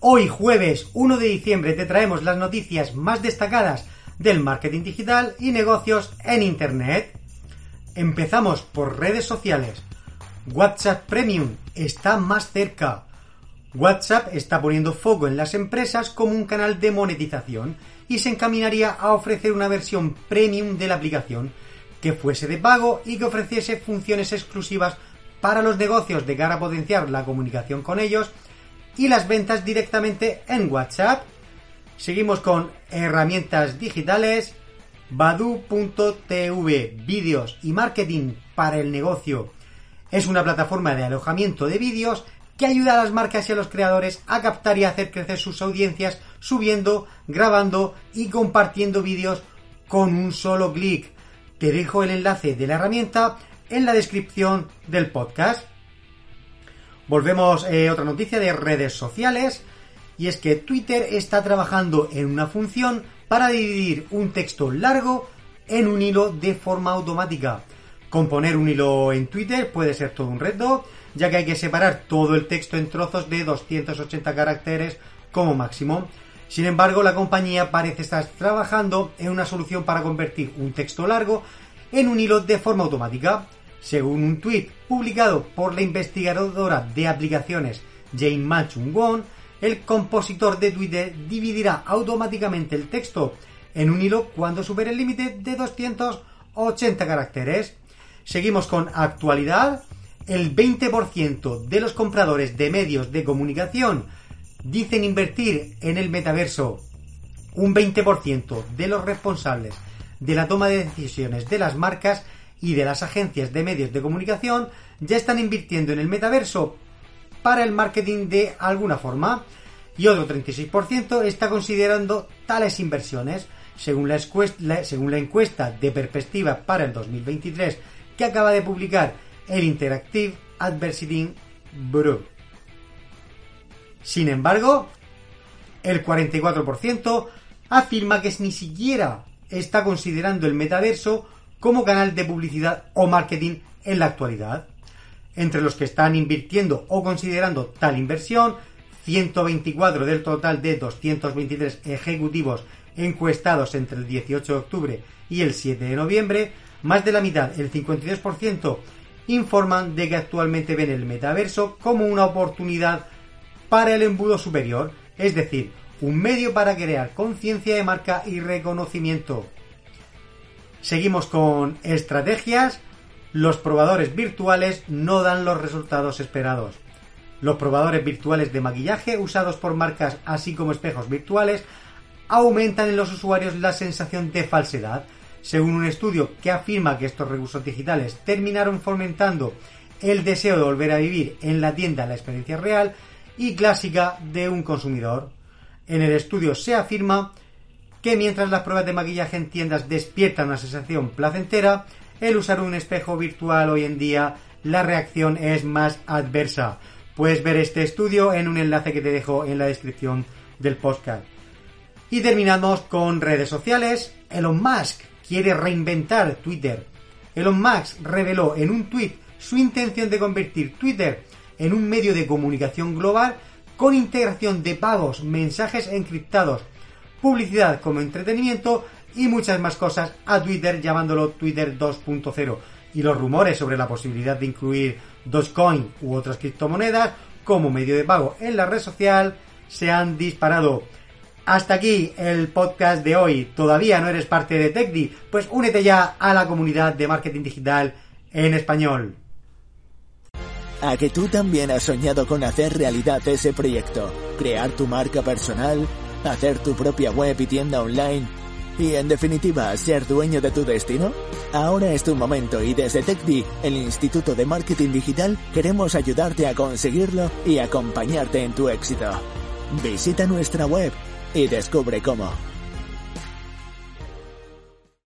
Hoy jueves 1 de diciembre te traemos las noticias más destacadas del marketing digital y negocios en Internet. Empezamos por redes sociales. WhatsApp Premium está más cerca. WhatsApp está poniendo foco en las empresas como un canal de monetización y se encaminaría a ofrecer una versión premium de la aplicación que fuese de pago y que ofreciese funciones exclusivas para los negocios de cara a potenciar la comunicación con ellos y las ventas directamente en WhatsApp. Seguimos con herramientas digitales. Badu.tv, vídeos y marketing para el negocio. Es una plataforma de alojamiento de vídeos que ayuda a las marcas y a los creadores a captar y hacer crecer sus audiencias subiendo, grabando y compartiendo vídeos con un solo clic. Te dejo el enlace de la herramienta en la descripción del podcast. Volvemos eh, otra noticia de redes sociales y es que Twitter está trabajando en una función para dividir un texto largo en un hilo de forma automática. Componer un hilo en Twitter puede ser todo un reto, ya que hay que separar todo el texto en trozos de 280 caracteres como máximo. Sin embargo, la compañía parece estar trabajando en una solución para convertir un texto largo en un hilo de forma automática. Según un tweet publicado por la investigadora de aplicaciones Jane Machung Won, el compositor de Twitter dividirá automáticamente el texto en un hilo cuando supere el límite de 280 caracteres. Seguimos con actualidad. El 20% de los compradores de medios de comunicación dicen invertir en el metaverso. Un 20% de los responsables de la toma de decisiones de las marcas y de las agencias de medios de comunicación ya están invirtiendo en el metaverso para el marketing de alguna forma y otro 36% está considerando tales inversiones. Según la, encuesta de perspectiva para el 2023 que acaba de publicar el Interactive Advertising Bureau. Sin embargo, el 44% afirma que ni siquiera está considerando el metaverso como canal de publicidad o marketing en la actualidad. Entre los que están invirtiendo o considerando tal inversión, 124 del total de 223 ejecutivos encuestados entre el 18 de octubre y el 7 de noviembre, más de la mitad, el 52%, informan de que actualmente ven el metaverso como una oportunidad para el embudo superior, es decir, un medio para crear conciencia de marca y reconocimiento. Seguimos con estrategias los probadores virtuales no dan los resultados esperados. Los probadores virtuales de maquillaje usados por marcas así como espejos virtuales aumentan en los usuarios la sensación de falsedad, según un estudio que afirma que estos recursos digitales terminaron fomentando el deseo de volver a vivir en la tienda la experiencia real y clásica de un consumidor. En el estudio se afirma que mientras las pruebas de maquillaje en tiendas despiertan una sensación placentera, el usar un espejo virtual hoy en día la reacción es más adversa. Puedes ver este estudio en un enlace que te dejo en la descripción del podcast. Y terminamos con redes sociales. Elon Musk quiere reinventar Twitter. Elon Musk reveló en un tweet su intención de convertir Twitter en un medio de comunicación global con integración de pagos, mensajes encriptados, publicidad como entretenimiento y muchas más cosas a Twitter llamándolo Twitter 2.0. Y los rumores sobre la posibilidad de incluir Dogecoin u otras criptomonedas como medio de pago en la red social se han disparado. Hasta aquí el podcast de hoy. ¿Todavía no eres parte de TechDi? Pues únete ya a la comunidad de marketing digital en español. A que tú también has soñado con hacer realidad ese proyecto, crear tu marca personal, hacer tu propia web y tienda online y en definitiva ser dueño de tu destino? Ahora es tu momento y desde TechDi, el Instituto de Marketing Digital, queremos ayudarte a conseguirlo y acompañarte en tu éxito. Visita nuestra web y descubre cómo.